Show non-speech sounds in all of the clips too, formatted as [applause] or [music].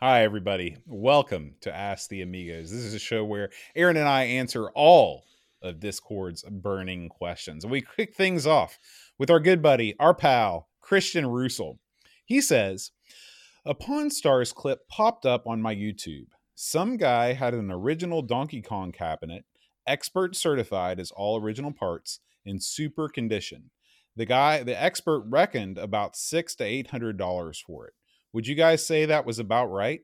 Hi, everybody. Welcome to Ask the Amigos. This is a show where Aaron and I answer all of Discord's burning questions. And we kick things off with our good buddy, our pal, Christian Russell. He says, A Pawn Stars clip popped up on my YouTube. Some guy had an original Donkey Kong cabinet, expert certified as all original parts, in super condition. The guy, the expert reckoned about six to eight hundred dollars for it. Would you guys say that was about right?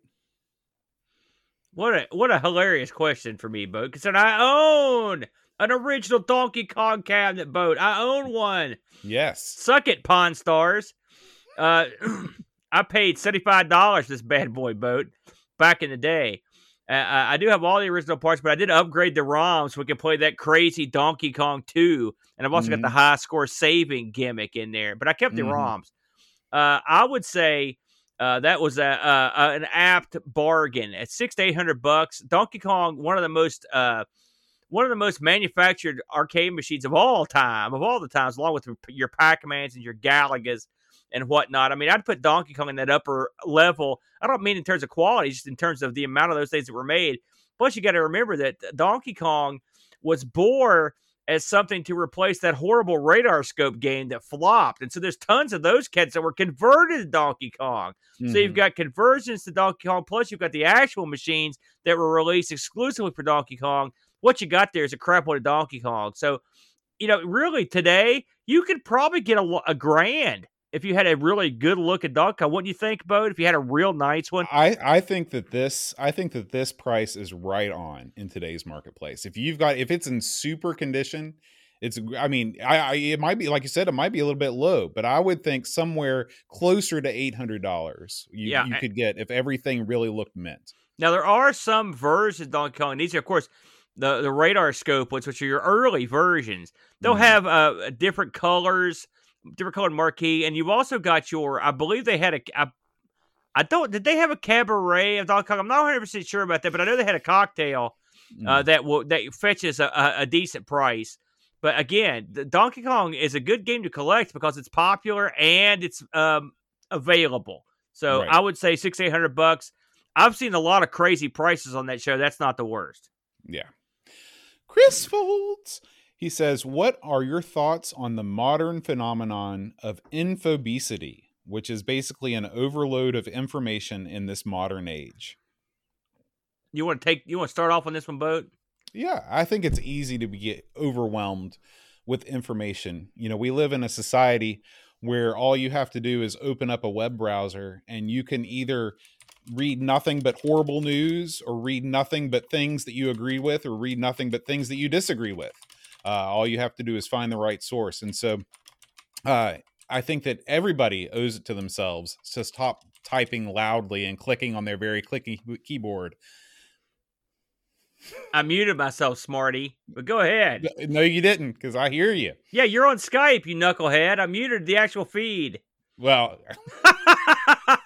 What a what a hilarious question for me, Boat. Because I own an original Donkey Kong cabinet boat. I own one. Yes. Suck it, Pawn Stars. Uh, [clears throat] I paid seventy five dollars this bad boy boat back in the day. Uh, I do have all the original parts, but I did upgrade the ROM so we can play that crazy Donkey Kong 2. And I've also mm-hmm. got the mm-hmm. high score saving gimmick in there, but I kept the mm-hmm. ROMs. Uh, I would say uh, that was a, a, an apt bargain at six to eight hundred bucks. Donkey Kong, one of the most uh, one of the most manufactured arcade machines of all time, of all the times, along with your Pac-Mans and your Galagas and whatnot. I mean, I'd put Donkey Kong in that upper level. I don't mean in terms of quality, just in terms of the amount of those things that were made. Plus, you got to remember that Donkey Kong was born as something to replace that horrible radar scope game that flopped. And so there's tons of those kits that were converted to Donkey Kong. Mm-hmm. So you've mm-hmm. got conversions to Donkey Kong, plus you've got the actual machines that were released exclusively for Donkey Kong. What you got there is a crap load of Donkey Kong. So, you know, really today, you could probably get a, a grand if you had a really good look at Donkey Kong. Wouldn't you think, Bo? If you had a real nice one, I I think that this I think that this price is right on in today's marketplace. If you've got if it's in super condition, it's I mean I, I it might be like you said it might be a little bit low, but I would think somewhere closer to eight hundred dollars you yeah, you could get if everything really looked mint. Now there are some versions of Donkey Kong. These are of course the the radar scope ones, which are your early versions. They'll mm. have uh, different colors different colored marquee, and you've also got your. I believe they had a. I don't. Did they have a cabaret of Donkey Kong? I'm not 100 percent sure about that, but I know they had a cocktail uh, mm. uh, that will that fetches a, a, a, decent price. But again, the Donkey Kong is a good game to collect because it's popular and it's um, available. So right. I would say six eight hundred bucks. I've seen a lot of crazy prices on that show. That's not the worst. Yeah. Chris Folds he says, What are your thoughts on the modern phenomenon of infobesity, which is basically an overload of information in this modern age? You want to take you want to start off on this one, boat? Yeah, I think it's easy to get overwhelmed with information. You know, we live in a society where all you have to do is open up a web browser and you can either read nothing but horrible news or read nothing but things that you agree with or read nothing but things that you disagree with. Uh, all you have to do is find the right source. And so uh, I think that everybody owes it to themselves to stop typing loudly and clicking on their very clicky keyboard. I muted myself, Smarty, but go ahead. No, you didn't, because I hear you. Yeah, you're on Skype, you knucklehead. I muted the actual feed. Well, [laughs]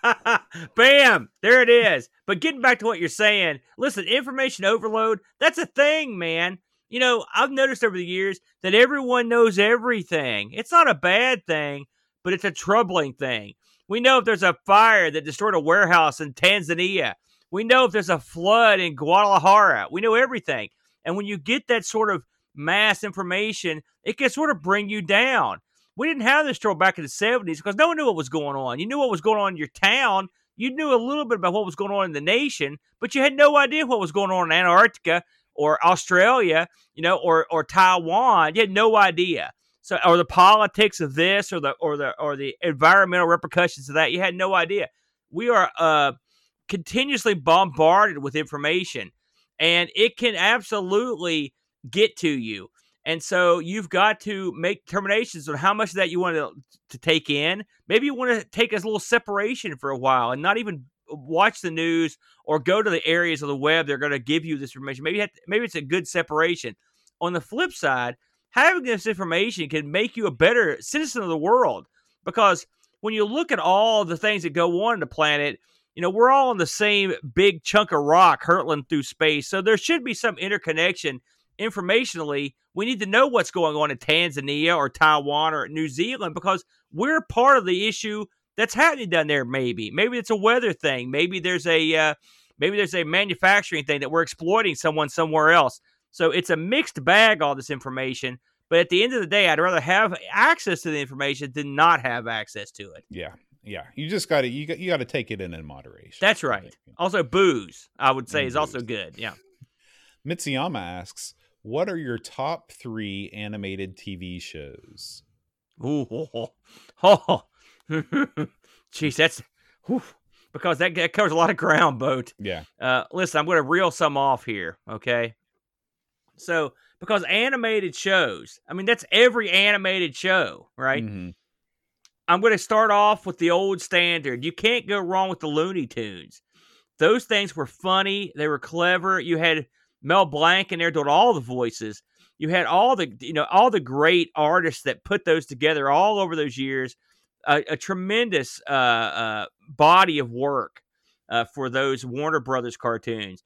[laughs] bam, there it is. But getting back to what you're saying, listen, information overload, that's a thing, man. You know, I've noticed over the years that everyone knows everything. It's not a bad thing, but it's a troubling thing. We know if there's a fire that destroyed a warehouse in Tanzania. We know if there's a flood in Guadalajara. We know everything. And when you get that sort of mass information, it can sort of bring you down. We didn't have this trouble back in the 70s because no one knew what was going on. You knew what was going on in your town. You knew a little bit about what was going on in the nation, but you had no idea what was going on in Antarctica or Australia, you know, or or Taiwan. You had no idea. So, or the politics of this, or the or the or the environmental repercussions of that, you had no idea. We are uh, continuously bombarded with information, and it can absolutely get to you. And so you've got to make determinations on how much of that you want to, to take in. Maybe you want to take a little separation for a while and not even watch the news or go to the areas of the web they're going to give you this information. Maybe to, maybe it's a good separation. On the flip side, having this information can make you a better citizen of the world because when you look at all the things that go on in the planet, you know, we're all on the same big chunk of rock hurtling through space. So there should be some interconnection informationally. We need to know what's going on in Tanzania or Taiwan or New Zealand because we're part of the issue that's happening down there. Maybe, maybe it's a weather thing. Maybe there's a uh, maybe there's a manufacturing thing that we're exploiting someone somewhere else. So it's a mixed bag. All this information, but at the end of the day, I'd rather have access to the information than not have access to it. Yeah, yeah. You just got to you got you got to take it in in moderation. That's right. Also, booze I would say And is also good. Yeah. [laughs] Mitsuyama asks, "What are your top three animated TV shows?" Ooh, oh, oh, oh. [laughs] jeez, that's whew, because that, that covers a lot of ground, boat. Yeah, Uh, listen, I'm going to reel some off here, okay? So, because animated shows, I mean, that's every animated show, right? Mhm. I'm going to start off with the old standard. You can't go wrong with the Looney Tunes. Those things were funny. They were clever. You had Mel Blanc in there doing all the voices. You had all the you know all the great artists that put those together all over those years. A, a tremendous uh, uh, body of work uh, for those Warner Brothers cartoons.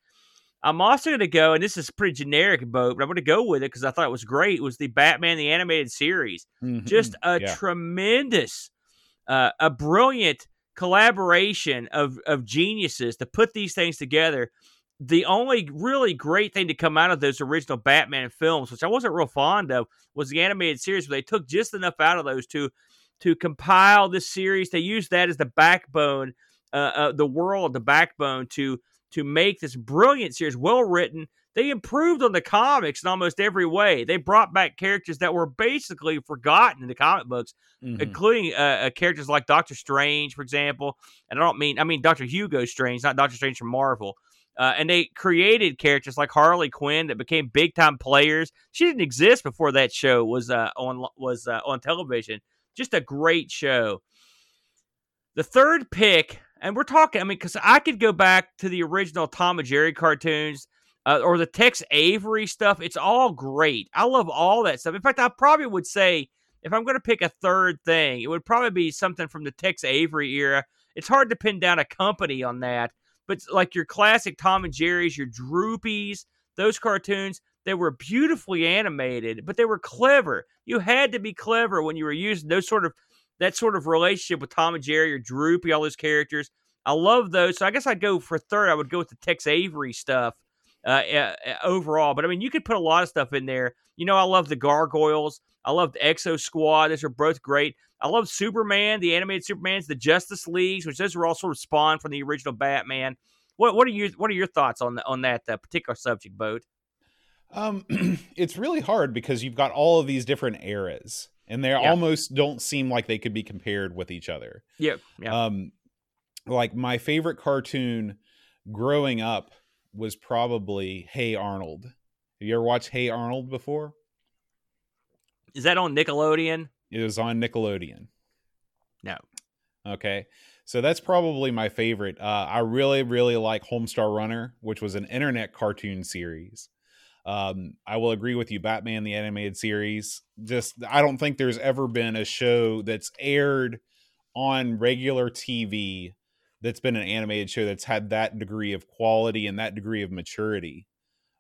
I'm also going to go, and this is pretty generic, boat, but I'm going to go with it because I thought it was great. It was the Batman the Animated Series Mhm. just a Yeah. tremendous uh, a brilliant collaboration of of geniuses to put these things together the only really great thing to come out of those original batman films which i wasn't real fond of was the animated series where they took just enough out of those to to compile this series they used that as the backbone uh, uh, the world the backbone to to make this brilliant series well written they improved on the comics in almost every way. They brought back characters that were basically forgotten in the comic books, Mhm. including uh, uh, characters like Doctor Strange, for example. And I don't mean I mean Doctor Hugo Strange, not Doctor Strange from Marvel. Uh, and they created characters like Harley Quinn that became big time players. She didn't exist before that show was uh, on was uh, on television. Just a great show. The third pick, and we're talking. I mean, because I could go back to the original Tom and Jerry cartoons uh, or the Tex Avery stuff. It's all great. I love all that stuff. In fact, I probably would say if I'm going to pick a third thing, it would probably be something from the Tex Avery era. It's hard to pin down a company on that, but like your classic Tom and Jerry's, your Droopies, those cartoons, they were beautifully animated, but they were clever. You had to be clever when you were using those sort of that sort of relationship with Tom and Jerry or Droopy, all those characters. I love those. So I guess I'd go for third. I would go with the Tex Avery stuff uh, uh, overall. But I mean, you could put a lot of stuff in there. You know, I love the Gargoyles. I love the Exo Squad. Those are both great. I love Superman, the animated Supermans, the Justice Leagues, which those were all sort of spawned from the original Batman. What what are your what are your thoughts on the, on that uh, particular subject, Boat? Um, [clears throat] it's really hard because you've got all of these different eras, and they Yeah. almost don't seem like they could be compared with each other. Yeah, yeah. Um, like my favorite cartoon growing up was probably Hey Arnold. Have you ever watched Hey Arnold before? Is that on Nickelodeon? It was on Nickelodeon. No. Okay. So that's probably my favorite. Uh, I really, really like Homestar Runner, which was an internet cartoon series. Um, I will agree with you, Batman the animated series. Just I don't think there's ever been a show that's aired on regular TV that's been an animated show that's had that degree of quality and that degree of maturity.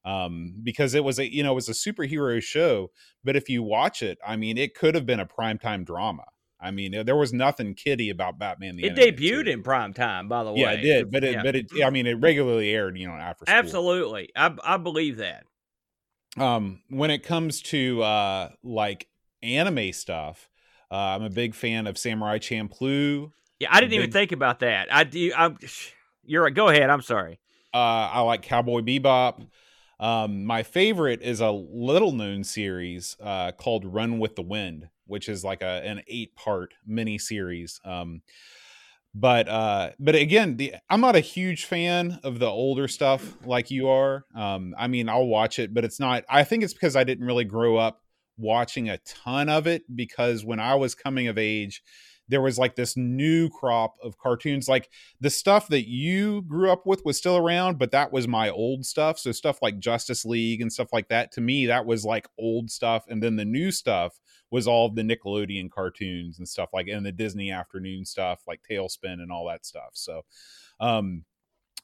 Um, because it was a you know it was a superhero show, but if you watch it, I mean, it could have been a primetime drama. I mean, there was nothing kiddie about Batman. The It animated debuted series. in prime time, by the way. Yeah, it did, but it, Yeah. but it, I mean, it regularly aired, you know, after school. absolutely, I I believe that. Um, when it comes to uh, like anime stuff, uh, I'm a big fan of Samurai Champloo. Yeah, I didn't even think about that. I do. I'm. You're right. Go ahead. I'm sorry. Uh, I like Cowboy Bebop. Um, my favorite is a little known series uh, called Run with the Wind, which is like a an eight part mini series. Um, but uh, but again, the, I'm not a huge fan of the older stuff like you are. Um, I mean, I'll watch it, but it's not. I think it's because I didn't really grow up watching a ton of it because when I was coming of age, there was like this new crop of cartoons like the stuff that you grew up with was still around but that was my old stuff so stuff like justice league and stuff like that to me that was like old stuff and then the new stuff was all the nickelodeon cartoons and stuff like and the disney afternoon stuff like tailspin and all that stuff so um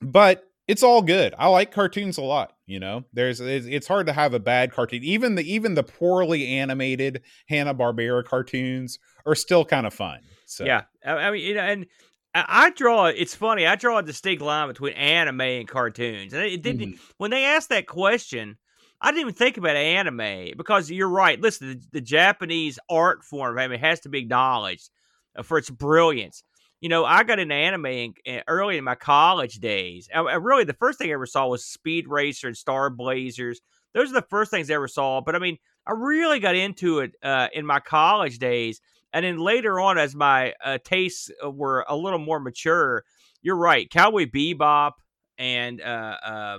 but it's all good i like cartoons a lot you know there's it's, hard to have a bad cartoon even the even the poorly animated hanna-barbera cartoons are still kind of fun So Yeah, I, mean, you know, and I, draw. It's funny. I draw a distinct line between anime and cartoons, and it didn't. Mhm. When they asked that question, I didn't even think about anime because you're right. Listen, the, the Japanese art form, I mean, has to be acknowledged uh, for its brilliance. You know, I got into anime in, in- early in my college days. I, I really, the first thing I ever saw was Speed Racer and Star Blazers. Those are the first things I ever saw. But I mean, I really got into it uh, in my college days. And then later on, as my uh, tastes uh, were a little more mature, you're right. Cowboy Bebop and uh, uh,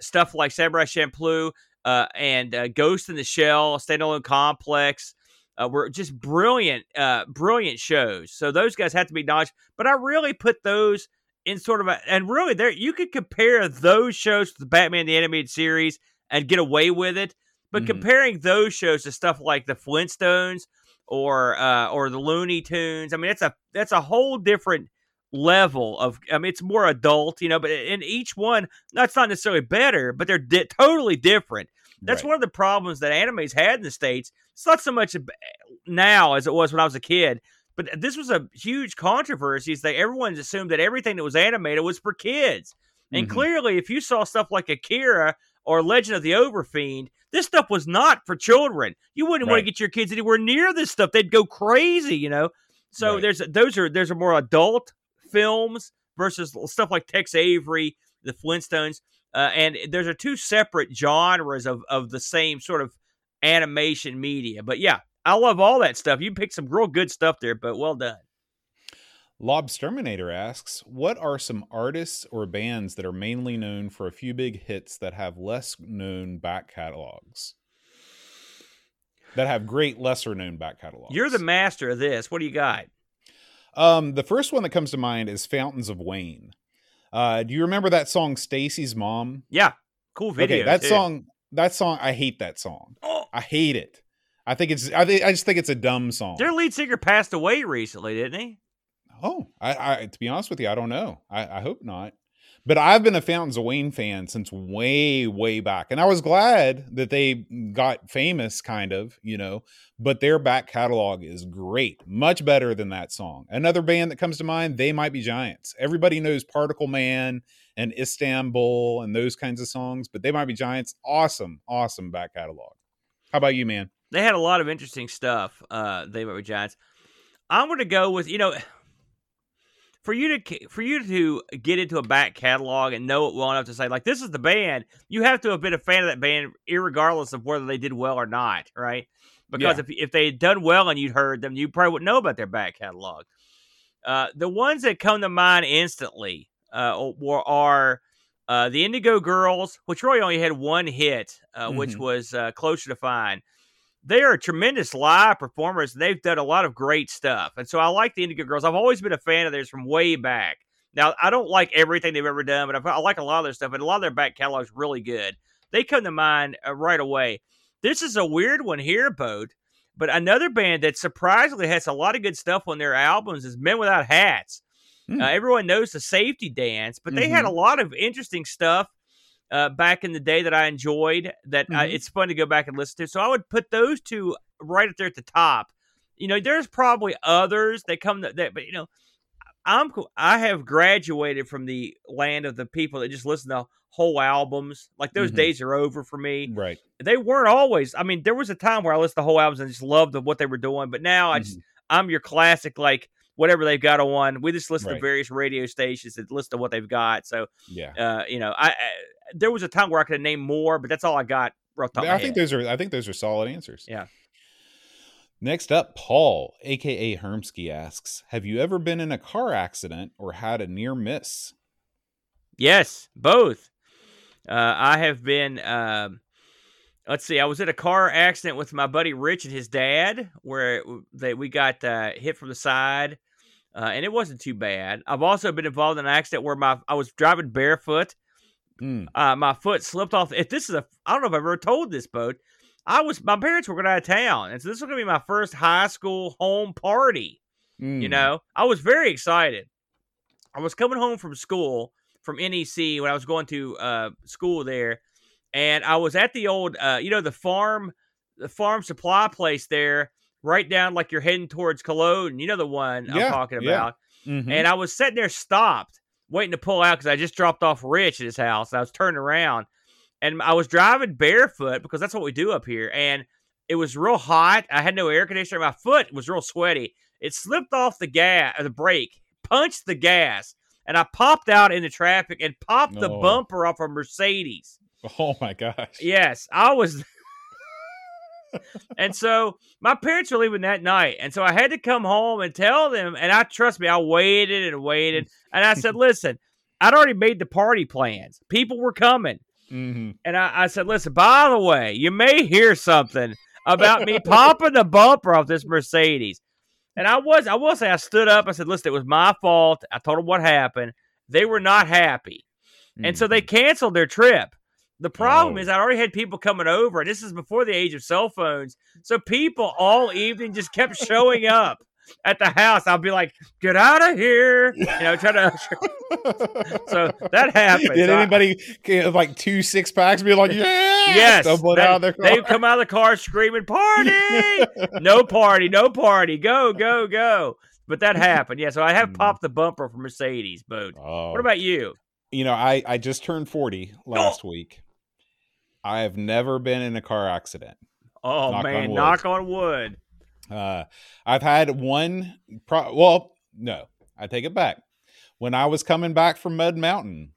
stuff like Samurai Champloo uh, and uh, Ghost in the Shell, Standalone Complex uh, were just brilliant, uh, brilliant shows. So those guys have to be acknowledged. But I really put those in sort of a, and really there you could compare those shows to the Batman the Animated Series and get away with it. But Mhm. comparing those shows to stuff like the Flintstones or uh, or the Looney Tunes, I mean that's a that's a whole different level of. I mean it's more adult, you know. But in each one, that's not necessarily better, but they're di- totally different. That's Right. one of the problems that animes had in the states. It's not so much now as it was when I was a kid, but this was a huge controversy. Is that everyone's assumed that everything that was animated was for kids, and Mhm. clearly, if you saw stuff like Akira or Legend of the Overfiend, this stuff was not for children. You wouldn't want to get your kids anywhere near this stuff; they'd go crazy, you know. So Right. there's those are there's a more adult films versus stuff like Tex Avery, the Flintstones, uh, and there's are two separate genres of of the same sort of animation media. But yeah, I love all that stuff. You picked some real good stuff there, but well done. Lobsterminator asks, "What are some artists or bands that are mainly known for a few big hits that have less known back catalogs? That have great lesser known back catalogs." You're the master of this. What do you got? Um, the first one that comes to mind is Fountains of Wayne. Uh, do you remember that song "Stacy's Mom"? Yeah, cool video. okay, that too. song. That song, I hate that song. Oh, I hate it. I think it's. I think. I just think it's a dumb song. their lead singer passed away recently, didn't he? Oh, I, I to be honest with you, I don't know. I, I hope not. But I've been a Fountains of Wayne fan since way, way back, and I was glad that they got famous, kind of, you know. But their back catalog is great, much better than that song. Another band that comes to mind, They Might Be Giants. Everybody knows Particle Man and Istanbul and those kinds of songs, but They Might Be Giants, awesome, awesome back catalog. How about you, man? They had a lot of interesting stuff. Uh, they were Giants. I'm going to go with you know, for you to for you to get into a back catalog and know it well enough to say like this is the band. You have to have been a fan of that band, regardless of whether they did well or not, right? Because Yeah. if if they had done well and you'd heard them, you probably wouldn't know about their back catalog. Uh, the ones that come to mind instantly uh, were are uh, the Indigo Girls, which really only had one hit, uh, which Mhm. was uh, "Closer to Fine." They are tremendous live performers, they've done a lot of great stuff. And so I like the Indigo Girls. I've always been a fan of theirs from way back. Now I don't like everything they've ever done, but I've, I like a lot of their stuff, and a lot of their back catalog's really good. They come to mind uh, right away. This is a weird one here, Bode. But another band that surprisingly has a lot of good stuff on their albums is Men Without Hats. Hmm. Uh, everyone knows the Safety Dance, but they had a lot of interesting stuff uh, back in the day that I enjoyed. That Mhm. it's fun to go back and listen to. So I would put those two right up there at the top. You know, there's probably others that come that, that but you know, I'm I have graduated from the land of the people that just listen to whole albums. Like those Mhm. days are over for me Right. they weren't always. I mean, there was a time where I listened to whole albums and just loved what they were doing, but now I just I'm your classic like whatever they've got on. We just listen Right. to various radio stations that listen to what they've got. So Yeah. uh, you know, I, I there was a time where I could have named more, but that's all I got. Off the top of I think those are I think those are solid answers. Yeah. Next up, Paul, aka Hermsky, asks, "Have you ever been in a car accident or had a near miss?" Yes, both. Uh, I have been. Um, let's see. I was in a car accident with my buddy Rich and his dad, where they we got uh, hit from the side, uh, and it wasn't too bad. I've also been involved in an accident where my I was driving barefoot. Mm, Uh, my foot slipped off. If this is a, I don't know if I've ever told this, boat. I was my parents were going out of town, and so this was going to be my first high school home party. You mm, know, I was very excited. I was coming home from school from NEC when I was going to uh, school there, and I was at the old, uh, you know, the farm, the farm supply place there right down like you're heading towards Cologne. You know the one Yeah, I'm talking yeah. about. Mhm. And I was sitting there stopped, waiting to pull out because I just dropped off Rich at his house. I was turning around and I was driving barefoot because that's what we do up here. And it was real hot. I had no air conditioner. My foot was real sweaty. It slipped off the gas, the brake, punched the gas, and I popped out into traffic and popped the bumper off a Mercedes. oh my gosh. Yes, I was. And so my parents were leaving that night. And so I had to come home and tell them. And I trust me, I waited and waited. And I said, [laughs] listen, I'd already made the party plans. People were coming. hmm And I, I said, listen, by the way, you may hear something about me popping the bumper off this Mercedes. And I was, I will say, I stood up. I said, listen, it was my fault. I told them what happened. They were not happy. And so they canceled their trip. The problem Oh. is, I already had people coming over. and This is before the age of cell phones. So people all evening just kept showing up at the house. I'll be like, get out of here. You know, try to. [laughs] So that happened. Did So anybody get like two six packs be like, yeah, Yes. that- out of their car? They come out of the car screaming, party! [laughs] no party, no party. Go, go, go. But that [laughs] happened. Yeah. So I have Mm. popped the bumper for Mercedes, Boat. Oh. What about you? you know, I I just turned forty last week. I have never been in a car accident. Oh, Knock man. wood. Knock on wood. Uh, I've had one. Pro- well, no, I take it back. When I was coming back from Mud Mountain,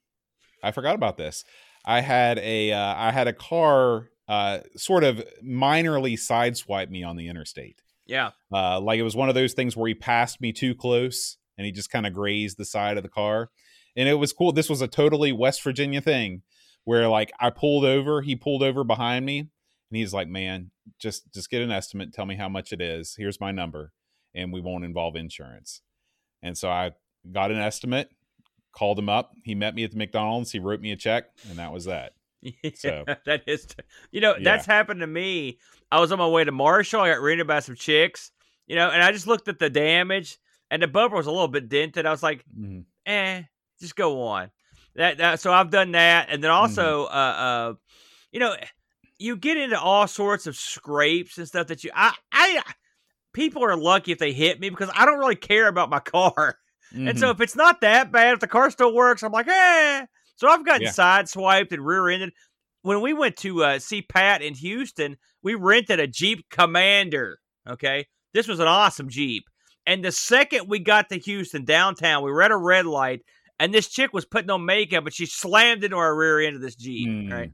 I forgot about this. I had a uh, I had a car uh, sort of minorly sideswipe me on the interstate. Yeah. Uh, like it was one of those things where he passed me too close and he just kind of grazed the side of the car. And it was cool. This was a totally West Virginia thing where like I pulled over, he pulled over behind me, and he's like, "Man, just just get an estimate, tell me how much it is. Here's my number, and we won't involve insurance." And so I got an estimate, called him up. He met me at the McDonald's. He wrote me a check, and that was that. [laughs] Yeah, So- [laughs] that is, t- you know, Yeah. that's happened to me. I was on my way to Marshall. I got rented by some chicks, you know, and I just looked at the damage, and the bumper was a little bit dented. I was like, Mhm. eh, just go on. That, that so I've done that, and then also, uh, uh, you know, you get into all sorts of scrapes and stuff that you, I, I, people are lucky if they hit me because I don't really care about my [laughs] car. And so Mhm. if it's not that bad, if the car still works, I'm like, eh. So I've gotten Yeah. sideswiped and rear-ended. When we went to uh, see Pat in Houston, we rented a Jeep Commander. Okay, this was an awesome Jeep. And the second we got to Houston downtown, we were at a red light, and this chick was putting on makeup, but she slammed into our rear end of this Jeep. Mm. Right.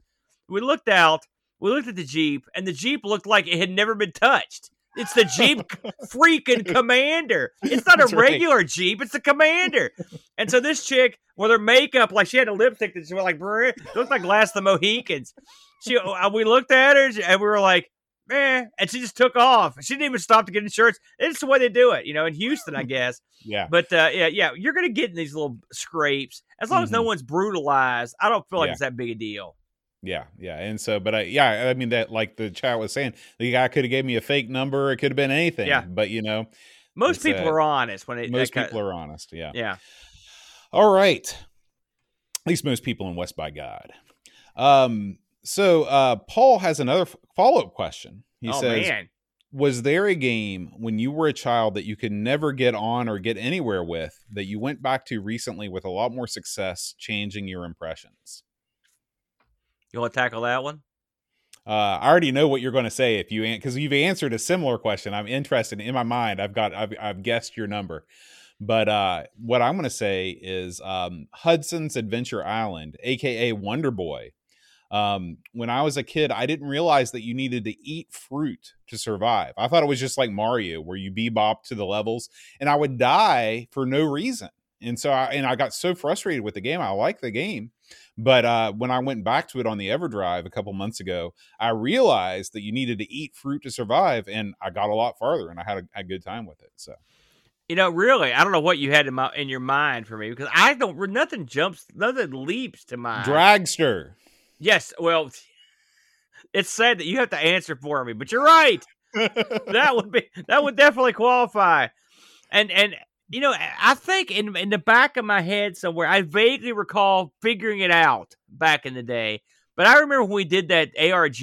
We looked out. We looked at the Jeep, and the Jeep looked like it had never been touched. It's the Jeep [laughs] freaking Commander. It's not That's a right. regular Jeep. It's the Commander. And so this chick, with her makeup, like she had a lipstick that she was like, looked like Last of the Mohicans. She, uh, we looked at her and we were like, eh, and she just took off. She didn't even stop to get insurance. It's the way they do it, you know, in Houston, I guess. yeah, But uh, yeah, yeah, you're gonna get in these little scrapes as long as no Mhm. one's brutalized. I don't feel like Yeah. it's that big a deal. Yeah, yeah, and so, but I, yeah, I mean that, like the chat was saying, the guy could have gave me a fake number. It could have been anything. Yeah. but you know, Most people uh, are honest when it. most people are honest. Yeah. Yeah. All right. At least most people in West by God. Um. So, uh, Paul has another follow up question. He oh says, man. "Was there a game when you were a child that you could never get on or get anywhere with that you went back to recently with a lot more success, changing your impressions?" You want to tackle that one? Uh, I already know what you're going to say if you because you've answered a similar question. I'm interested in my mind. I've got I've, I've guessed your number, but uh, what I'm going to say is um, Hudson's Adventure Island, aka Wonder Boy. Um, when I was a kid, I didn't realize that you needed to eat fruit to survive. I thought it was just like Mario, where you bebop to the levels, and I would die for no reason. And so, I, and I got so frustrated with the game. I like the game, but uh, when I went back to it on the EverDrive a couple months ago, I realized that you needed to eat fruit to survive, and I got a lot farther, and I had a, a good time with it. So, You know, really, I don't know what you had in my in your mind for me because I don't. Nothing jumps, nothing leaps to mind. Dragster. Yes, well, it's sad that you have to answer for me, but you're right. that would be that would definitely qualify. And and you know, I think in in the back of my head somewhere, I vaguely recall figuring it out back in the day. But I remember when we did that ARG,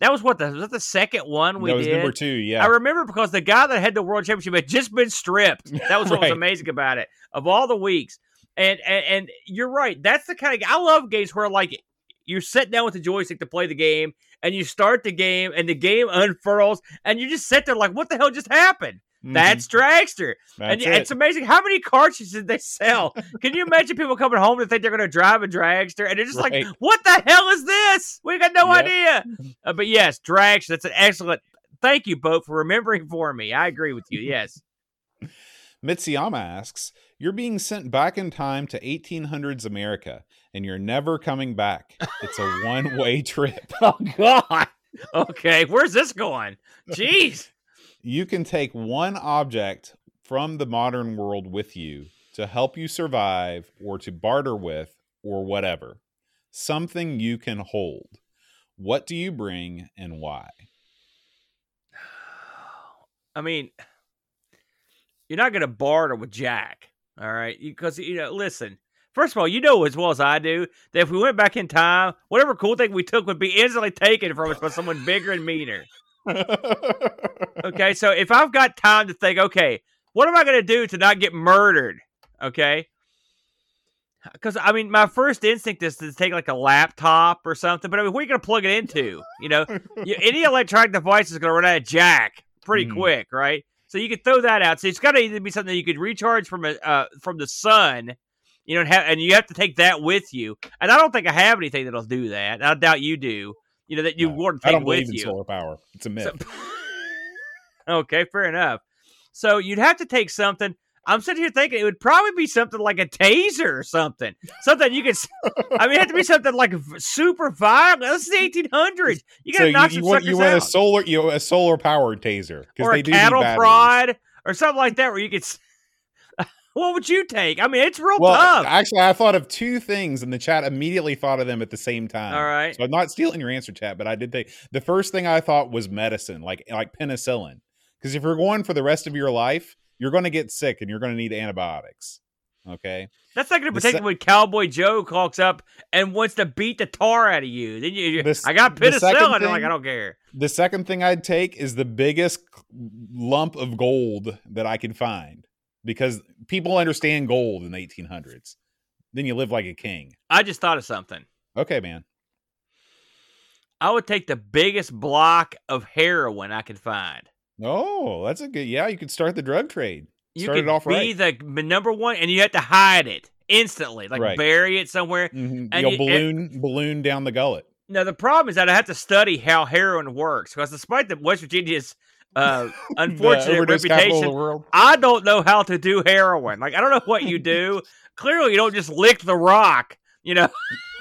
That was what the was that the second one we that was did. number two. Yeah. I remember because the guy that had the world championship had just been stripped. [laughs] That was what was amazing about it. Of all the weeks, and, and and you're right. That's the kind of I love games where like you're sitting down with the joystick to play the game, and you start the game, and the game unfurls, and you just sit there like, what the hell just happened? Mhm. That's Dragster, That's and it. it's amazing how many cartridges did they sell. Can you imagine people coming home to think they're going to drive a Dragster, and they're just Right. like, what the hell is this? We got no Yep. idea. Uh, but yes, Dragster. That's an excellent. Thank you, Boat, for remembering for me. I agree with you. Yes. [laughs] Mitsuyama asks, You're being sent back in time to 1800s America, and you're never coming back. It's a one way [laughs] trip. oh God. Okay, where's this going? Jeez. [laughs] You can take one object from the modern world with you to help you survive, or to barter with, or whatever. Something you can hold. What do you bring and why? [sighs] I mean, you're not going to barter with Jack, all right? Because you know, listen. First of all, you know as well as I do that if we went back in time, whatever cool thing we took would be instantly taken from us by someone bigger and meaner. Okay, so if I've got time to think, okay, what am I going to do to not get murdered? Okay, because I mean, my first instinct is to take like a laptop or something. But I mean, what are you going to plug it into? You know, any electronic device is going to run out of jack pretty Mhm. quick, right? So you could throw that out. So it's got to either be something you could recharge from a uh, from the sun, you know, and, have, and you have to take that with you. And I don't think I have anything that'll do that. I doubt you do. You know that you No, want to I take don't with believe in you. solar power. It's a myth. So- [laughs] okay, fair enough. So you'd have to take something. I'm sitting here thinking it would probably be something like a taser or something. Something you could. [laughs] I mean, it had to be something like super violent. This is the 1800s. You got to you, knock you some want you want a out. solar you a solar powered taser because or they a cattle prod or something like that, where you could. [laughs] what would you take? I mean, it's real Well, tough. actually, I thought of two things, and the chat immediately thought of them at the same time. All right. So I'm not stealing your answer, chat, but I did think the first thing I thought was medicine, like like penicillin, because if you're going for the rest of your life, you're going to get sick and you're going to need antibiotics. Okay. That's not going to protect se- you when Cowboy Joe calks up and wants to beat the tar out of you. Then you, you The I got penicillin. and I'm like, I don't care. The second thing I'd take is the biggest lump of gold that I could find, because people understand gold in the 1800s. Then you live like a king. I just thought of something. Okay, man. I would take the biggest block of heroin I could find. Oh, that's a good. Yeah, you could start the drug trade. You Start could it off be right. the number one, and you have to hide it instantly, like Right. bury it somewhere. Mhm. And You'll you- balloon balloon down the gullet. Now the problem is that I have to study how heroin works because, despite the West Virginia's uh, [laughs] The unfortunate overdose capital of reputation, the world. I don't know how to do heroin. Like I don't know what you do. Clearly, you don't just lick the rock. You know,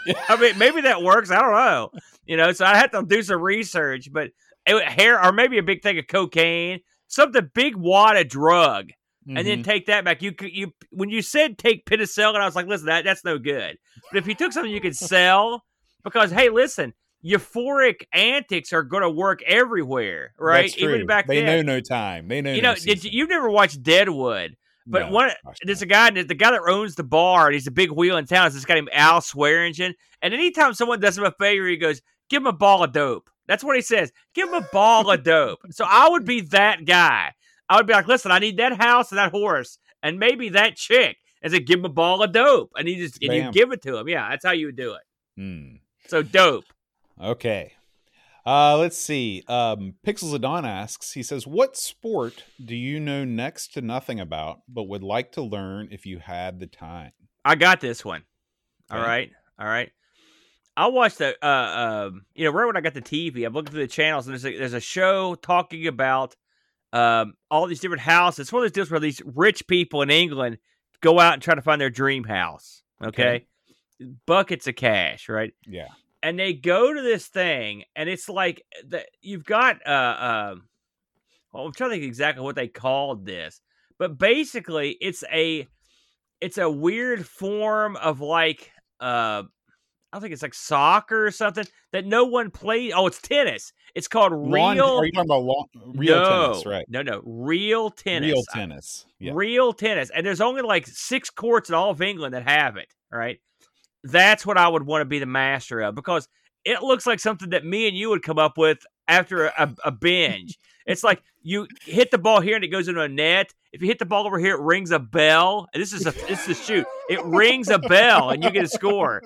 [laughs] I mean, maybe that works. I don't know. You know, so I had to do some research. But hair, or maybe a big thing of cocaine, something big wad of drug, and then Mhm. take that back. You could you when you said take penicillin, I was like, listen, that that's no good. But if you took something you could [laughs] sell, because hey, listen. Euphoric antics are going to work everywhere, right? Even back then. they then, know no time. They know. you no know, did you, you've never watched Deadwood, but No, one gosh, there's a guy the guy that owns the bar and he's a big wheel in town. Is this guy named Al Swearingen? And anytime someone does him a favor, he goes, "Give him a ball of dope." That's what he says. Give him a ball of dope. So I would be that guy. I would be like, "Listen, I need that house and that horse, and maybe that chick." And say, "Give him a ball of dope," and he just and you give it to him. Yeah, that's how you would do it. Hmm. So dope. Okay. Uh, let's see. Um, Pixels of Dawn asks. He says, "What sport do you know next to nothing about, but would like to learn if you had the time?" I got this one. All Okay. right. All right. I watched the uh um you know right when I got the TV, I'm looking through the channels and there's a there's a show talking about um all these different houses. It's one of those deals where these rich people in England go out and try to find their dream house. Okay. Buckets of cash, right? Yeah. And they go to this thing and it's like the, you've got uh um well, I'm trying to think exactly what they called this. But basically it's a it's a weird form of like uh I don't think it's like soccer or something that no one plays. Oh, it's tennis. It's called Lawn- real. are you talking about lawn, real no, tennis? Right. No, no, real tennis. Real tennis. Yeah. Real tennis. And there's only like six courts in all of England that have it. Right. That's what I would want to be the master of because it looks like something that me and you would come up with after a, a binge. It's like you hit the ball here and it goes into a net. If you hit the ball over here, it rings a bell. And this is a this is a shoot. It rings a bell and you get a score.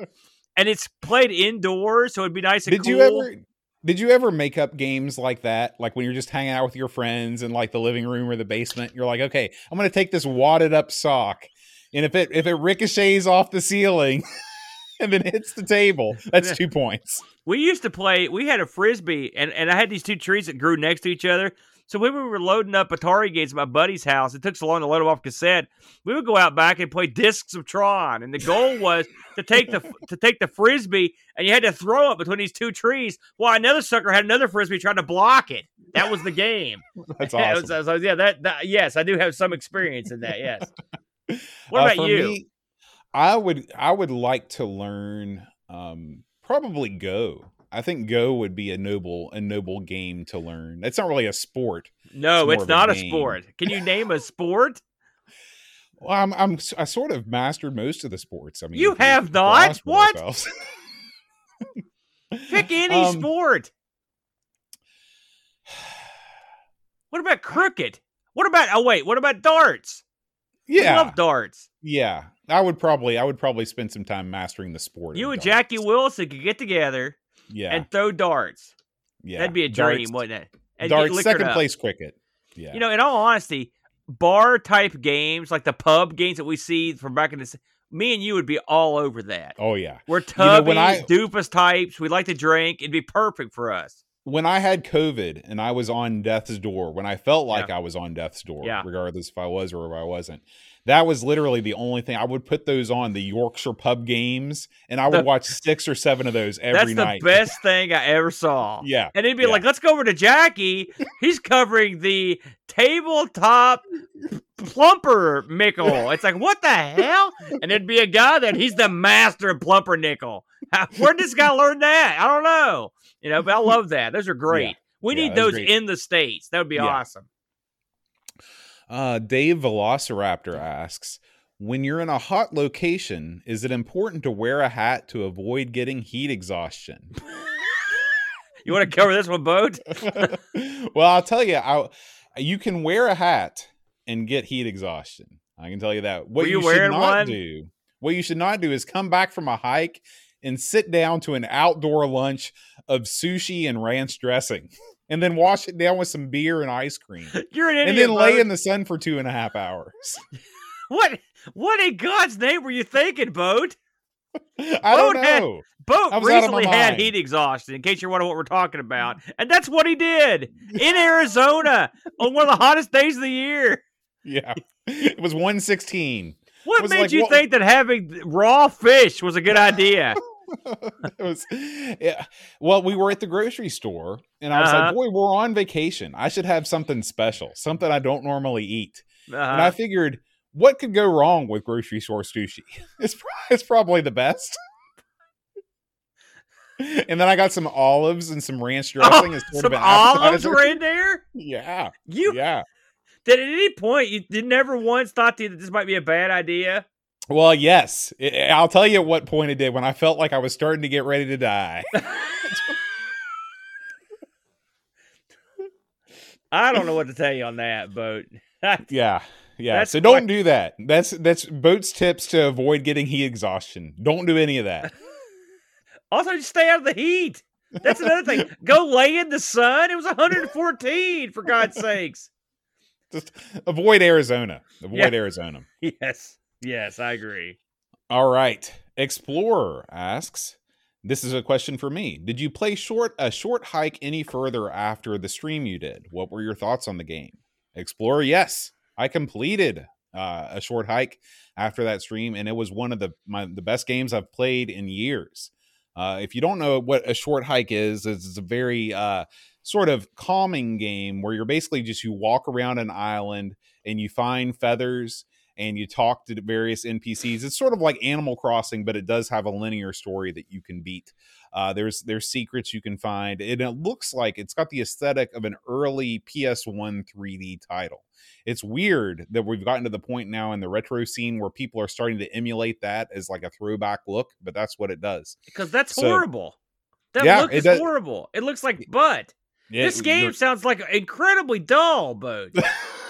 And it's played indoors, so it'd be nice and Did cool. you ever did you ever make up games like that? Like when you're just hanging out with your friends in like the living room or the basement, you're like, okay, I'm gonna take this wadded up sock, and if it if it ricochets off the ceiling [laughs] and then hits the table, that's two points. We used to play. We had a frisbee, and, and I had these two trees that grew next to each other. So when we were loading up Atari games at my buddy's house, it took so long to load them off cassette. We would go out back and play discs of Tron, and the goal [laughs] was to take the to take the frisbee, and you had to throw it between these two trees. While another sucker had another frisbee trying to block it. That was the game. [laughs] That's [laughs] awesome. was- so, yeah, that, that yes, I do have some experience in that. Yes. What Uh, about for you? me, I would I would like to learn um, probably Go. I think Go would be a noble a noble game to learn. It's not really a sport. no, more it's of a not a sport. Can you name a sport? Well, I'm I'm I sort of mastered most of the sports. I mean, You have not? What? [laughs] Pick any Um, sport. What about cricket? What about oh wait, what about darts? Yeah, love darts. yeah. I would probably I would probably spend some time mastering the sport. You and Jackie. Wilson could get together Yeah, and throw darts. yeah. That'd be a Darts- dream, wouldn't it? And darts, second place cricket. Yeah, You know, in all honesty, bar type games like the pub games that we see from back in the me and you would be all over that. oh yeah. We're know, tubby, when I- doofus types. We like to drink. It'd be perfect for us. when I had COVID and I was on death's door, when I felt like I was on death's door, Yeah. regardless if I was or if I wasn't, that was literally the only thing I would put those on the Yorkshire pub games, and I would The- watch six or seven of those every That's night. That's the best thing I ever saw. Yeah, And he'd be Yeah. like, let's go over to Jackie. He's covering the tabletop plumper nickel. It's like, what the hell? And it'd be a guy that he's the master of plumper nickel. Where'd this guy learn that? I don't know. You know, but I love that. Those are great. We Yeah, need those great. in the States. That would be Yeah. awesome. Uh, Dave Velociraptor asks, when you're in a hot location, is it important to wear a hat to avoid getting heat exhaustion? You want to cover this one, Boat? [laughs] well, I'll tell you, I, you can wear a hat and get heat exhaustion. I can tell you that. What Were you should wearing not one? do, what you should not do, is come back from a hike and sit down to an outdoor lunch of sushi and ranch dressing, [laughs] and then wash it down with some beer and ice cream, [laughs] You're an idiot. and then lay Boat. in the sun for two and a half hours. [laughs] What? What in God's name were you thinking, Boat? [laughs] I don't Boat had- know. Boat I was out of my recently had heat exhaustion, in case you're wondering what we're talking about. And that's what he did in Arizona on one of the hottest days of the year. Yeah, it was one sixteen. What was made like, you what- think that having raw fish was a good idea? [laughs] it was yeah. Well, we were at the grocery store, and I was Uh-huh. like, "Boy, we're on vacation. I should have something special, something I don't normally eat." And I Uh-huh. figured, what could go wrong with grocery store sushi? [laughs] It's it's probably the best. [laughs] and then I got some olives and some ranch dressing as sort Some olives were in there. Yeah, You yeah. did at any point you did never once thought that this might be a bad idea. Well, yes. I'll tell you at what point it did when I felt like I was starting to get ready to die. [laughs] I don't know what to tell you on that, boat. [laughs] Yeah. Yeah. That's so don't quite- do that. That's that's boats tips to avoid getting heat exhaustion. Don't do any of that. [laughs] also, just stay out of the heat. That's another thing. Go lay in the sun. It was 114 for God's sakes. Just avoid Arizona. Avoid Yeah. Arizona. Yes. Yes, I agree. All right. Explorer asks, this is a question for me. Did you play short a short hike any further after the stream you did? What were your thoughts on the game? Explorer, yes. I completed uh, a short hike after that stream, and it was one of the my the best games I've played in years. Uh, if you don't know what a short hike is, it's a very uh, sort of calming game where you're basically just you walk around an island and you find feathers and you talk to various NPCs. It's sort of like Animal Crossing, but it does have a linear story that you can beat. Uh, there's there's secrets you can find, and it looks like it's got the aesthetic of an early PS1 3D title. It's weird that we've gotten to the point now in the retro scene where people are starting to emulate that as like a throwback look, but that's what it does. Because that's So- horrible. That Yeah, look is horrible. It looks like butt. Yeah, this game sounds like incredibly dull, Boat. [laughs]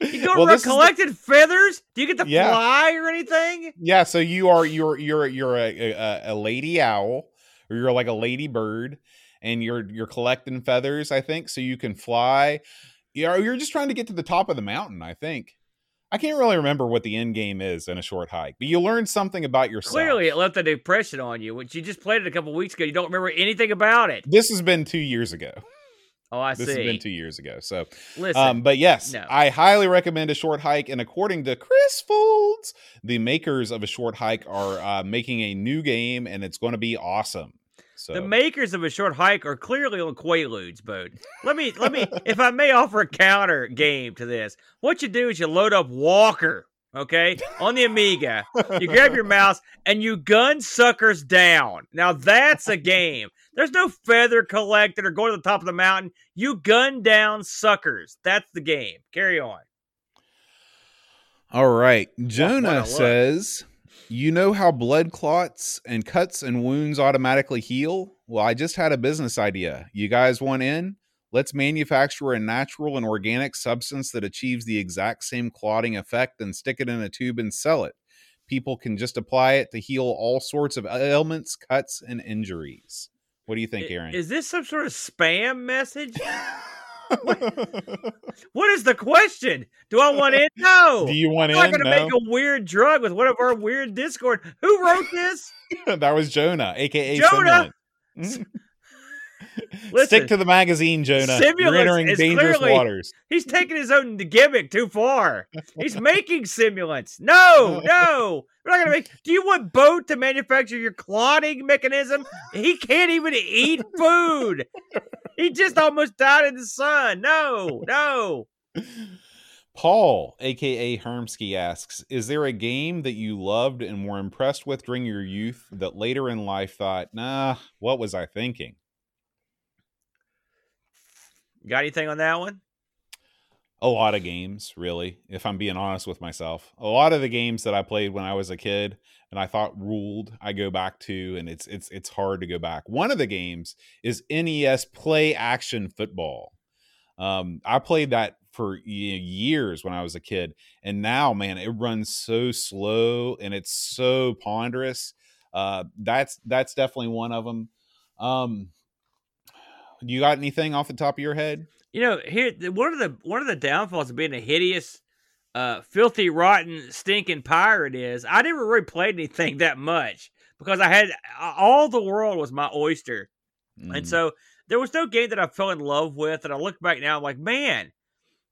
You go Well, the- collecting feathers? Do you get to Yeah. fly or anything? Yeah, so you are you're you're you're a, a, a lady owl, or you're like a lady bird, and you're you're collecting feathers. I think so you can fly. Yeah, you're just trying to get to the top of the mountain. I think. I can't really remember what the end game is in a short hike, but you learn something about yourself. Clearly, it left an impression on you, which you just played it a couple weeks ago. You don't remember anything about it. this has been two years ago. Oh, I This see. This has been two years ago. So, Listen, um, but yes, no. I highly recommend a short hike. And according to Chris Folds, the makers of a short hike are uh, making a new game, and it's going to be awesome. So, the makers of a short hike are clearly on Quaaludes, Boat. Let me, let me, [laughs] if I may offer a counter game to this, what you do is you load up Walker, okay, on the Amiga. You grab your [laughs] mouse and you gun suckers down. Now that's a game. There's no feather collected or going to the top of the mountain. You gun down suckers. That's the game. Carry on. all right, Jonah says, "You know how blood clots and cuts and wounds automatically heal? Well, I just had a business idea. You guys want in?" Let's manufacture a natural and organic substance that achieves the exact same clotting effect and stick it in a tube and sell it. People can just apply it to heal all sorts of ailments, cuts, and injuries. What do you think, Aaron? Is this some sort of spam message? [laughs] [laughs] What is the question? Do I want in? No. do you want I'm not in? going to No? make a weird drug with one of our weird Discord. Who wrote this? [laughs] that was Jonah, aka Jonah! [laughs] Listen, Stick to the magazine, Jonah. You're Simulants entering is dangerous clearly- waters. He's taking his own gimmick too far. He's [laughs] making simulants. No, [laughs] no. We're not to make. Do you want Boat to manufacture your clotting mechanism? He can't even eat food. He just almost died in the sun. No, no. Paul, aka Hermsky, asks Is there a game that you loved and were impressed with during your youth that later in life thought, nah, what was I thinking? Got anything on that one? A lot of games, really, if I'm being honest with myself. A lot of the games that I played when I was a kid and I thought ruled, I go back to, and it's it's it's hard to go back. One of the games is NES Play Action Football. Um, I played that for years when I was a kid, and now, man, it runs so slow and it's so ponderous. Uh, that's that's definitely one of them. Um, you got anything off the top of your head? You know, here one of the one of the downfalls of being a hideous, uh, filthy, rotten, stinking pirate is I never really played anything that much because I had all the world was my oyster, Mm. and so there was no game that I fell in love with. And I look back now, I'm like, man,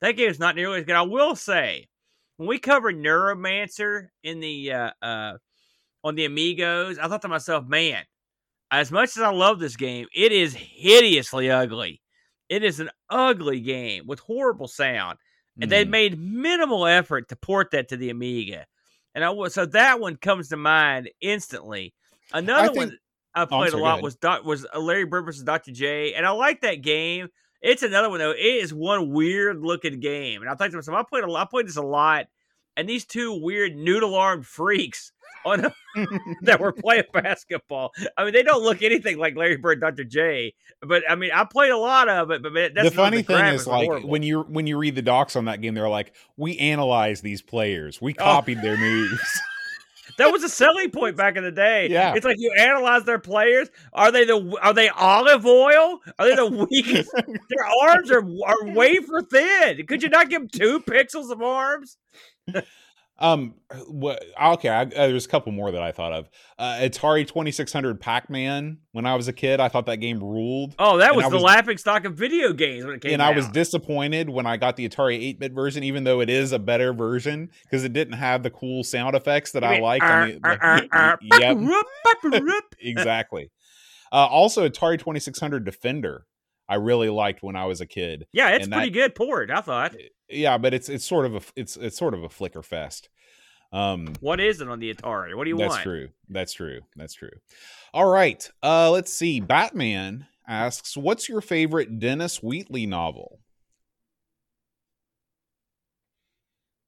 that game is not nearly as good. I will say, when we covered Neuromancer in the uh, uh, on the Amigos, I thought to myself, man, as much as I love this game, it is hideously ugly. It is an ugly game with horrible sound, and they Mm. made minimal effort to port that to the Amiga. And I was so that one comes to mind instantly. Another think- one I I'm played sorry, a lot was Doc, was uh, Larry Bird versus Dr. J, and I like that game. It's another one though. It is one weird looking game, and I thought to myself, I played a lot, I played this a lot, and these two weird noodle armed [laughs] freaks on [laughs] that were playing basketball. I mean, they don't look anything like Larry Bird, Dr. J. But I mean, I played a lot of it. But man, that's the funny thing graphics is like horrible. when you when you read the docs on that game they're like we analyzed these players we Oh. copied their moves [laughs] that was a selling point back in the day. Yeah. it's like you analyze their players. Are they the are they olive oil? Are they the [laughs] weakest? their arms are are wafer thin. Could you not give them two pixels of arms? Um what okay I, uh, there's a couple more that i thought of. Uh atari 2600 pac-man when i was a kid i thought that game ruled Oh, that And was the was- laughing stock of video games when it came and out. i was disappointed when i got the atari 8-bit version even though it is a better version because it didn't have the cool sound effects that i liked the- [laughs] yep. [laughs] [laughs] exactly. Uh also atari 2600 defender i really liked when i was a kid Yeah, it's And pretty that- good port. I thought. yeah but it's it's sort of a it's it's sort of a flicker fest um What is it on the Atari? What do you that's want? That's true that's true that's true all right uh let's see batman asks what's your favorite dennis wheatley novel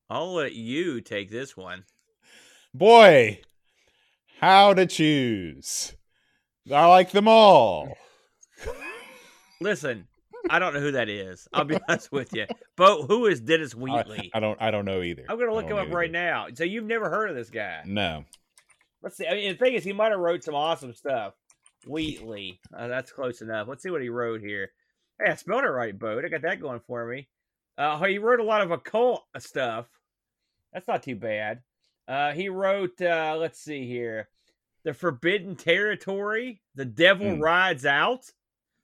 I'll let you take this one. boy how to choose I like them all. [laughs] Listen, I don't know who that is. I'll be [laughs] honest with you. But who is Dennis Wheatley? I don't. I don't know either. I'm gonna look him up know right now. So you've never heard of this guy? No. Let's see. I mean, the thing is, he might have wrote some awesome stuff. Wheatley, uh, that's close enough. Let's see what he wrote here. Hey, I spelled it right, Boat. I got that going for me. Uh, he wrote a lot of occult stuff. That's not too bad. Uh, he wrote, uh, let's see here, the Forbidden Territory, The Devil Hmm. Rides Out.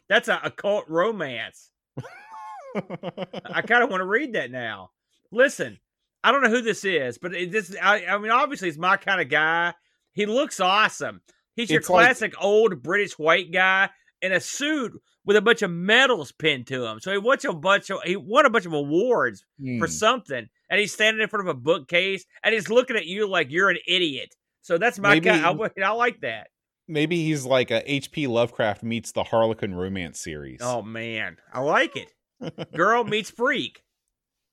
That's a occult romance. [laughs] I kind of want to read that now. Listen, I don't know who this is, but it, this I, I mean, obviously, it's my kind of guy. He looks awesome. He's your It's like- classic old British white guy in a suit with a bunch of medals pinned to him. So he won a bunch of he won a bunch of awards for Hmm. something, and he's standing in front of a bookcase and he's looking at you like you're an idiot. So that's my Maybe- guy. I, I like that. Maybe he's like a H.P. Lovecraft meets the Harlequin romance series. Oh man, I like it. Girl meets freak. [laughs]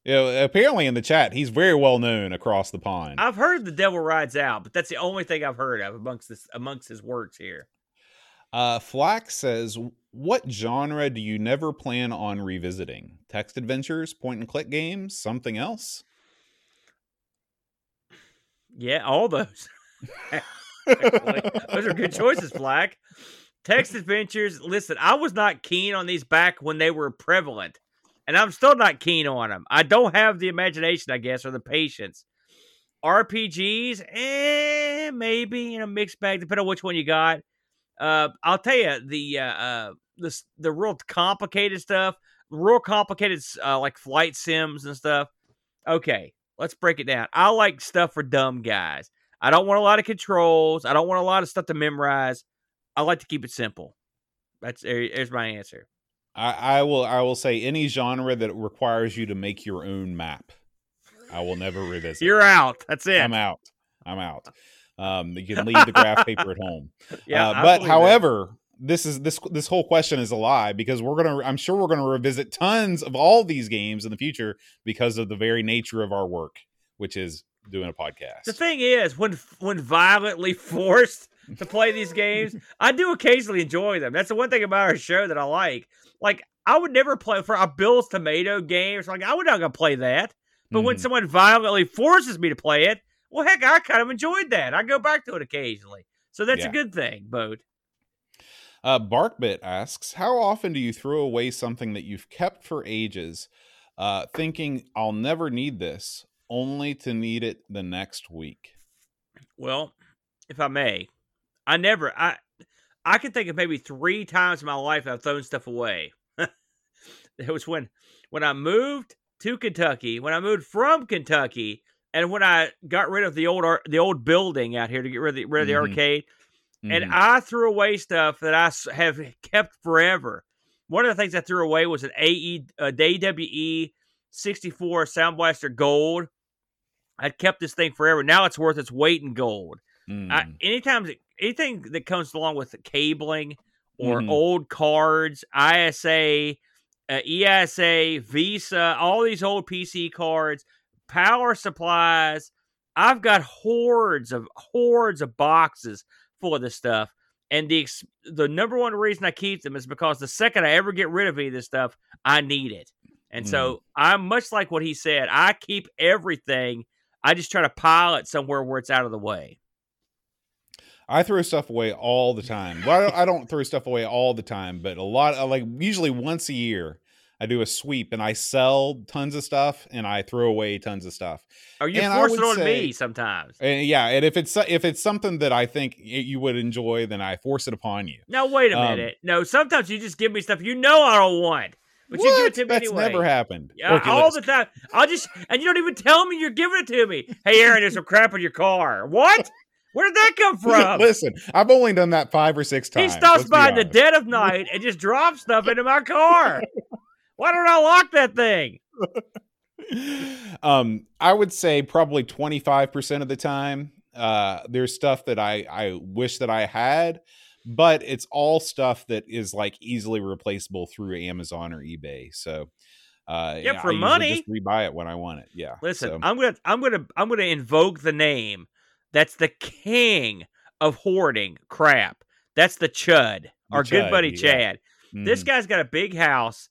Yeah, apparently in the chat, he's very well known across the pond. I've heard the devil rides out, but that's the only thing I've heard of amongst this amongst his works here. Uh, Flack says, "What genre do you never plan on revisiting? Text adventures, point and click games, something else?" Yeah, all those. [laughs] [laughs] Those are good choices, Flack. Text adventures. Listen, I was not keen on these back when they were prevalent, and I'm still not keen on them. I don't have the imagination, I guess, or the patience. RPGs, eh, maybe in a mixed bag, depending on which one you got. Uh, I'll tell you the uh, uh the the real complicated stuff, real complicated uh, like flight sims and stuff. Okay, let's break it down. I like stuff for dumb guys. I don't want a lot of controls. I don't want a lot of stuff to memorize. I like to keep it simple. That's there- there's my answer. I, I will. I will say any genre that requires you to make your own map. I will never revisit. You're out. That's it. I'm out. I'm out. [laughs] Um, you can leave the graph paper at home. Yeah, Uh, but believe that. however, this is this this whole question is a lie because we're gonna. I'm sure we're gonna revisit tons of all these games in the future because of the very nature of our work, which is doing a podcast. The thing is, when when violently [laughs] forced to play these games, I do occasionally enjoy them. That's the one thing about our show that I like. Like I would never play for a Bill's Tomato game. Like I would not gonna play that. But when Mhm. someone violently forces me to play it, well, heck, I kind of enjoyed that. I go back to it occasionally, so that's Yeah. a good thing. Boat. Uh, Barkbit asks, "How often do you throw away something that you've kept for ages, uh, thinking I'll never need this, only to need it the next week?" Well, if I may, I never I I can think of maybe three times in my life I've thrown stuff away. [laughs] it was when when I moved to Kentucky, when I moved from Kentucky, and when I got rid of the old the old building out here to get rid of the, rid of the Mhm. arcade, and Mhm. I threw away stuff that I have [laughs] kept forever. One of the things I threw away was an AE uh, AWE 64 Sound Blaster Gold. I'd kept this thing forever. Now it's worth its weight in gold. Mm. I, anytime anything that comes along with cabling or Mhm. old cards, ISA, uh, EISA, VESA, all these old PC cards, power supplies. I've got hordes of hordes of boxes full of this stuff. And the the number one reason I keep them is because the second I ever get rid of any of this stuff, I need it. And so I'm much like what he said. I keep everything. I just try to pile it somewhere where it's out of the way. I throw stuff away all the time. Well, I don't, I [laughs] don't throw stuff away all the time, but a lot, of, like usually once a year, I do a sweep and I sell tons of stuff and I throw away tons of stuff. Are you And I force it would on say- me sometimes. And yeah, and if it's if it's something that I think you would enjoy, then I force it upon you. Now wait a Um, minute. No, sometimes you just give me stuff you know I don't want, but you give it to me anyway. That's anyway. never happened. Yeah, all the time. I'll just and you don't even tell me you're giving it to me. Hey, Aaron, there's some crap in your car. What? Where did that come [laughs] from? Listen, I've only done that five or six times. he stops let's by in the dead of night and just drops stuff into my car. Why don't I lock that thing? [laughs] um i would say probably 25% of the time uh there's stuff that i i wish that i had but it's all stuff that is like easily replaceable through amazon or ebay so uh Yeah, I for usually money. just rebuy it when i want it yeah Listen, so- I'm gonna I'm gonna I'm gonna invoke the name that's the king of hoarding crap. That's the Chud, The our good buddy yeah. Chad. This Mhm. guy's got a big house.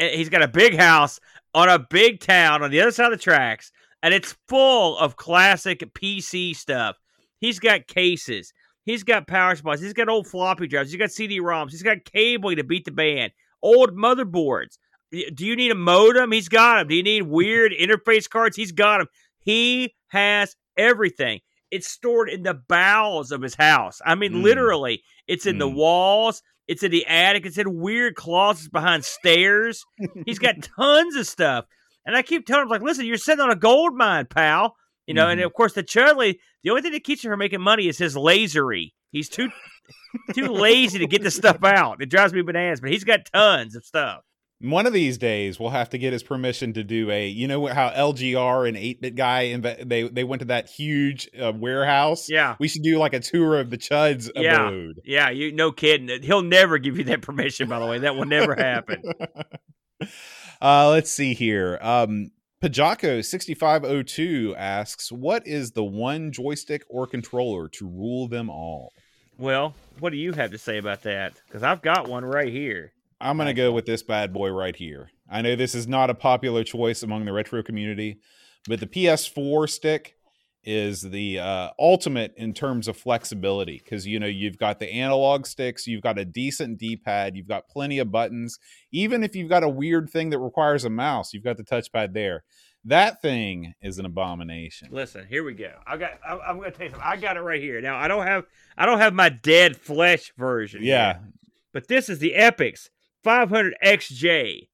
and He's got a big house on a big town on the other side of the tracks, and it's full of classic PC stuff. He's got cases. He's got power supplies. He's got old floppy drives. He's got CD-ROMs. He's got cabling to beat the band. Old motherboards. Do you need a modem? He's got them. Do you need weird interface cards? He's got them. He has everything. It's stored in the bowels of his house. I mean, Mm. literally, it's in the Mm. walls. It's in the attic. It's in weird closets behind stairs. He's got [laughs] tons of stuff. And I keep telling him, like, listen, you're sitting on a gold mine, pal. You know, and Mhm. of course the Chudley, the only thing that keeps him from making money is his lasery. He's too too lazy to get the stuff out. It drives me bananas, but he's got tons of stuff. One of these days, we'll have to get his permission to do a. You know how LGR and Eight Bit Guy inve- they they went to that huge uh, warehouse. Yeah. we should do like a tour of the Chuds Yeah. abode. Yeah, you no kidding. He'll never give you that permission, by the way. That will never happen. [laughs] uh, let's see here. Um, Pajako sixty five oh two asks, "What is the one joystick or controller to rule them all?" Well, what do you have to say about that? Because I've got one right here. I'm going to go with this bad boy right here. I know this is not a popular choice among the retro community, but the PS4 stick is the uh, ultimate in terms of flexibility because you know you've got the analog sticks, you've got a decent D-pad, you've got plenty of buttons. Even if you've got a weird thing that requires a mouse, you've got the touchpad there. That thing is an abomination. Listen, here we go. I got. I, I'm going to tell you something. I got it right here. Now I don't have. I don't have my dead flesh version. Yeah, but this is the Epyx 500 XJ,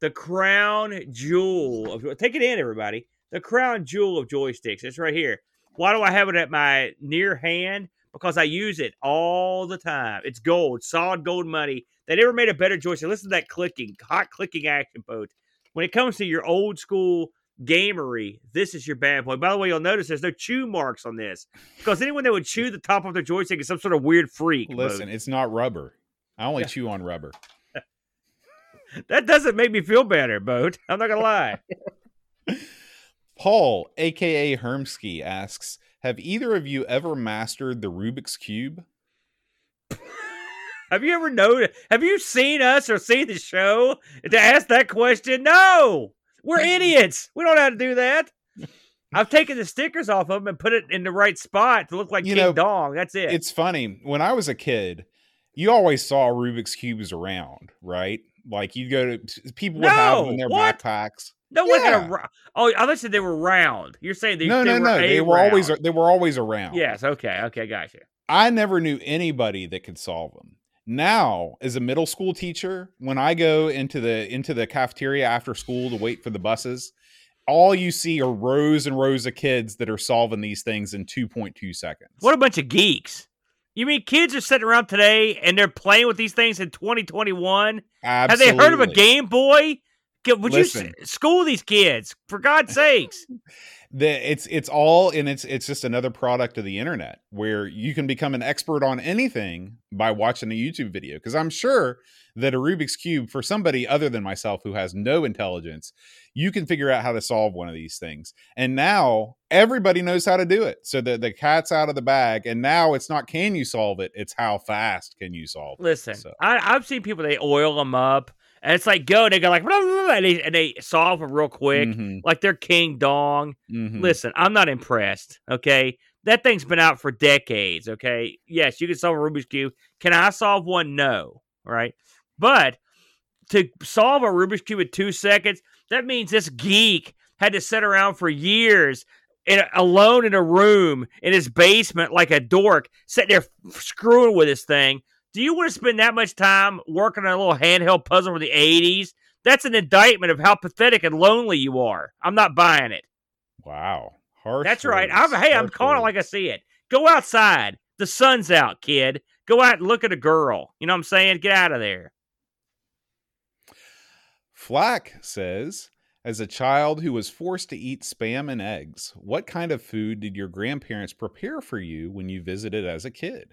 the crown jewel of. Take it in, everybody. The crown jewel of joysticks. It's right here. Why do I have it at my near hand? Because I use it all the time. It's gold, solid gold money. They never made a better joystick. Listen to that clicking, hot clicking action, boat. When it comes to your old school gamery, this is your bad boy. By the way, you'll notice there's no chew marks on this because anyone that would chew the top of their joystick is some sort of weird freak. listen, Boat. it's not rubber. I only chew on rubber. [laughs] that doesn't make me feel better, boat. I'm not gonna lie. [laughs] Paul, aka Hermsky, asks, "Have either of you ever mastered the Rubik's cube?" Have you ever noticed? Have you seen us or seen the show to ask that question? No, we're [laughs] idiots. We don't know how to do that. [laughs] I've taken the stickers off of them and put it in the right spot to look like You King know, Dong. That's it. It's funny. When I was a kid, you always saw Rubik's cubes around, right? Like you go to people would have them in their what? backpacks. No one had a. ro- Oh, I thought you said they were round. You're saying they, no, they no, were no. They were always round. they were always around. Yes. Okay. Okay. Gotcha. I never knew anybody that could solve them. Now, as a middle school teacher, when I go into the into the cafeteria after school to wait for the buses, all you see are rows and rows of kids that are solving these things in 2.2 seconds. What a bunch of geeks. You mean kids are sitting around today and they're playing with these things in 2021? Have they heard of a Game Boy? Would Listen. you school these kids for God's sakes? [laughs] the it's it's all and it's it's just another product of the internet where you can become an expert on anything by watching a YouTube video because I'm sure that a Rubik's cube for somebody other than myself who has no intelligence you can figure out how to solve one of these things and now everybody knows how to do it so the the cat's out of the bag and now it's not can you solve it it's how fast can you solve it Listen, So- I've seen people they oil them up, and it's like go, and they go like blah, blah, blah, and, they, and they solve them real quick, Mhm, like they're King Dong. mhm. Listen, I'm not impressed. Okay, that thing's been out for decades. Okay, yes, you can solve a Rubik's cube. Can I solve one? No, right? But to solve a Rubik's cube in two seconds, that means this geek had to sit around for years. In a, alone in a room in his basement, like a dork, sitting there f- screwing with this thing. Do you want to spend that much time working on a little handheld puzzle from the 80s? That's an indictment of how pathetic and lonely you are. I'm not buying it. wow harsh That's right. I'm, hey, I'm harsh calling it like I see it. Go outside. The sun's out, kid. Go out and look at a girl. You know what I'm saying? Get out of there. Flack says, as a child who was forced to eat spam and eggs, what kind of food did your grandparents prepare for you when you visited as a kid?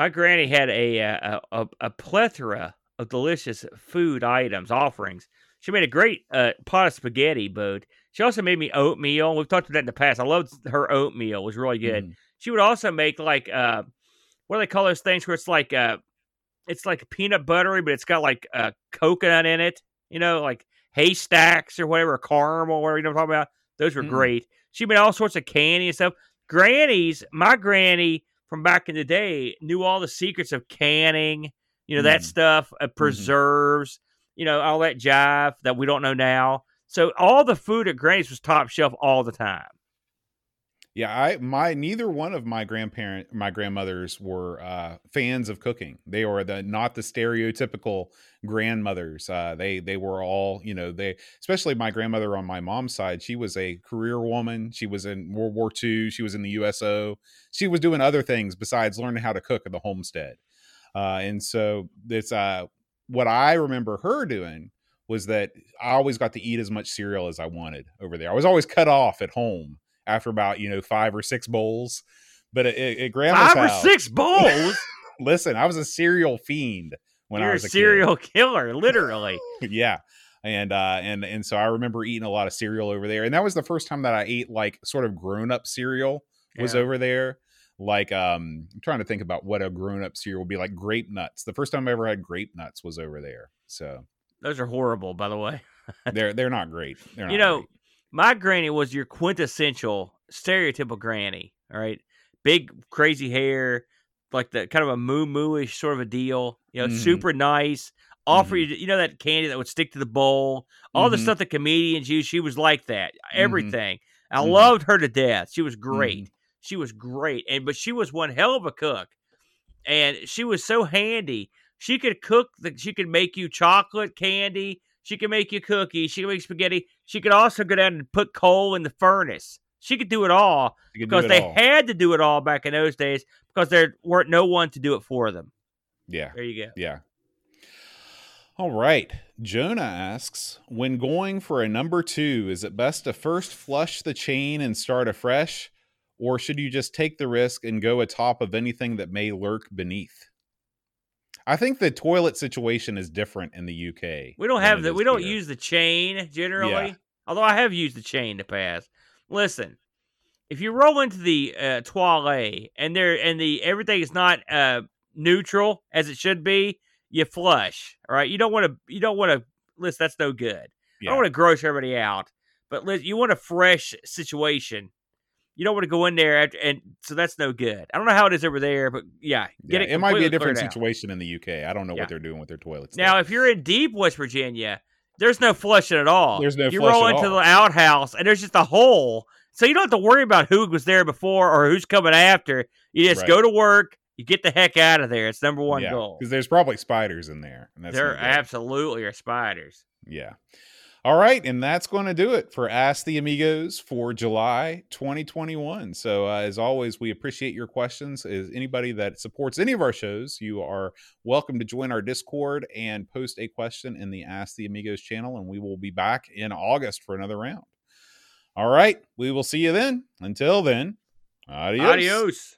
My granny had a uh, a, a, a plethora of delicious food items, offerings. She made a great uh, pot of spaghetti, but she also made me oatmeal. We've talked about that in the past. I loved her oatmeal; it was really good. Mhm. She would also make like uh, what do they call those things where it's like uh it's like peanut buttery, but it's got like uh coconut in it. You know, like haystacks or whatever, caramel, or whatever you know what I'm talking about. Those were Mm-mm. great. She made all sorts of candy and stuff. Granny's, my granny from back in the day knew all the secrets of canning, you know, that Mm. stuff, uh, preserves, you know, all that jive that we don't know now. So all the food at Granny's was top shelf all the time. Yeah, I my neither one of my grandparent my grandmothers were uh fans of cooking. They were the not the stereotypical grandmothers. Uh they they were all, you know, they especially my grandmother on my mom's side, she was a career woman. She was in World War II, she was in the USO. She was doing other things besides learning how to cook at the homestead. Uh and so it's uh what I remember her doing was that I always got to eat as much cereal as I wanted over there. I was always cut off at home after about you know five or six bowls. But at, at grandma's Five or house, six bowls. [laughs] listen, I was a cereal fiend when You're I a was a serial killer, literally. [laughs] yeah, and uh, and and so I remember eating a lot of cereal over there, and that was the first time that I ate like sort of grown up cereal was Yeah. over there. Like um, I'm trying to think about what a grown up cereal would be like. Grape nuts. The first time I ever had grape nuts was over there. So Those are horrible, by the way. they're [laughs] they're not great. They're not you know, great. My granny was your quintessential stereotypical granny. All right, big crazy hair, like the kind of a moo moo-ish sort of a deal. You know, Mhm. super nice. Offer Mhm. you, you know, that candy that would stick to the bowl. All the Mhm. stuff that comedians use. She was like that. Everything. I Mhm. loved her to death. She was great. Mm-hmm. She was great, and but she was one hell of a cook, and she was so handy. She could cook. The, she could make you chocolate candy. She could make you cookies. She could make spaghetti. She could also go down and put coal in the furnace. She could do it all can because it they all. had to do it all back in those days because there weren't no one to do it for them. yeah. There you go. Yeah. All right. Jonah asks When going for a number two, is it best to first flush the chain and start afresh? Or should you just take the risk and go atop of anything that may lurk beneath? I think the toilet situation is different in the UK. We don't have the we don't here. use the chain generally. Yeah. Although I have used the chain to pass. Listen, if you roll into the uh, toilet and there and the everything is not uh, neutral as it should be, you flush. All right, you don't want to. You don't want to. Listen, that's no good. I don't want to gross everybody out, but listen, you want a fresh situation. You don't want to go in there after, and so that's no good. I don't know how it is over there, but yeah, get Yeah, it. it might be a different cleared out. situation in the UK. I don't know Yeah. what they're doing with their toilets. Now, there. if you're in deep West Virginia, there's no flushing at all. There's no flushing, You roll into all. the outhouse, and there's just a hole, so you don't have to worry about who was there before or who's coming after. You just Right. go to work. You get the heck out of there. It's number one goal. because there's probably spiders in there. And that's There absolutely are spiders. Yeah. All right, and that's going to do it for Ask the Amigos for July 2021. So, uh, as always, we appreciate your questions. As anybody that supports any of our shows, you are welcome to join our Discord and post a question in the Ask the Amigos channel, and we will be back in August for another round. All right, we will see you then. Until then, adios. Adios.